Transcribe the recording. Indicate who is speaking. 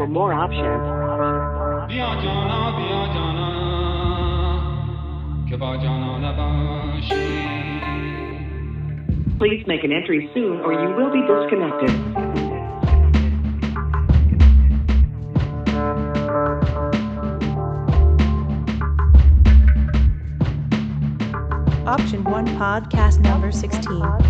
Speaker 1: for more options. Please make an entry soon or you will be disconnected.
Speaker 2: Option 1 Podcast number 16.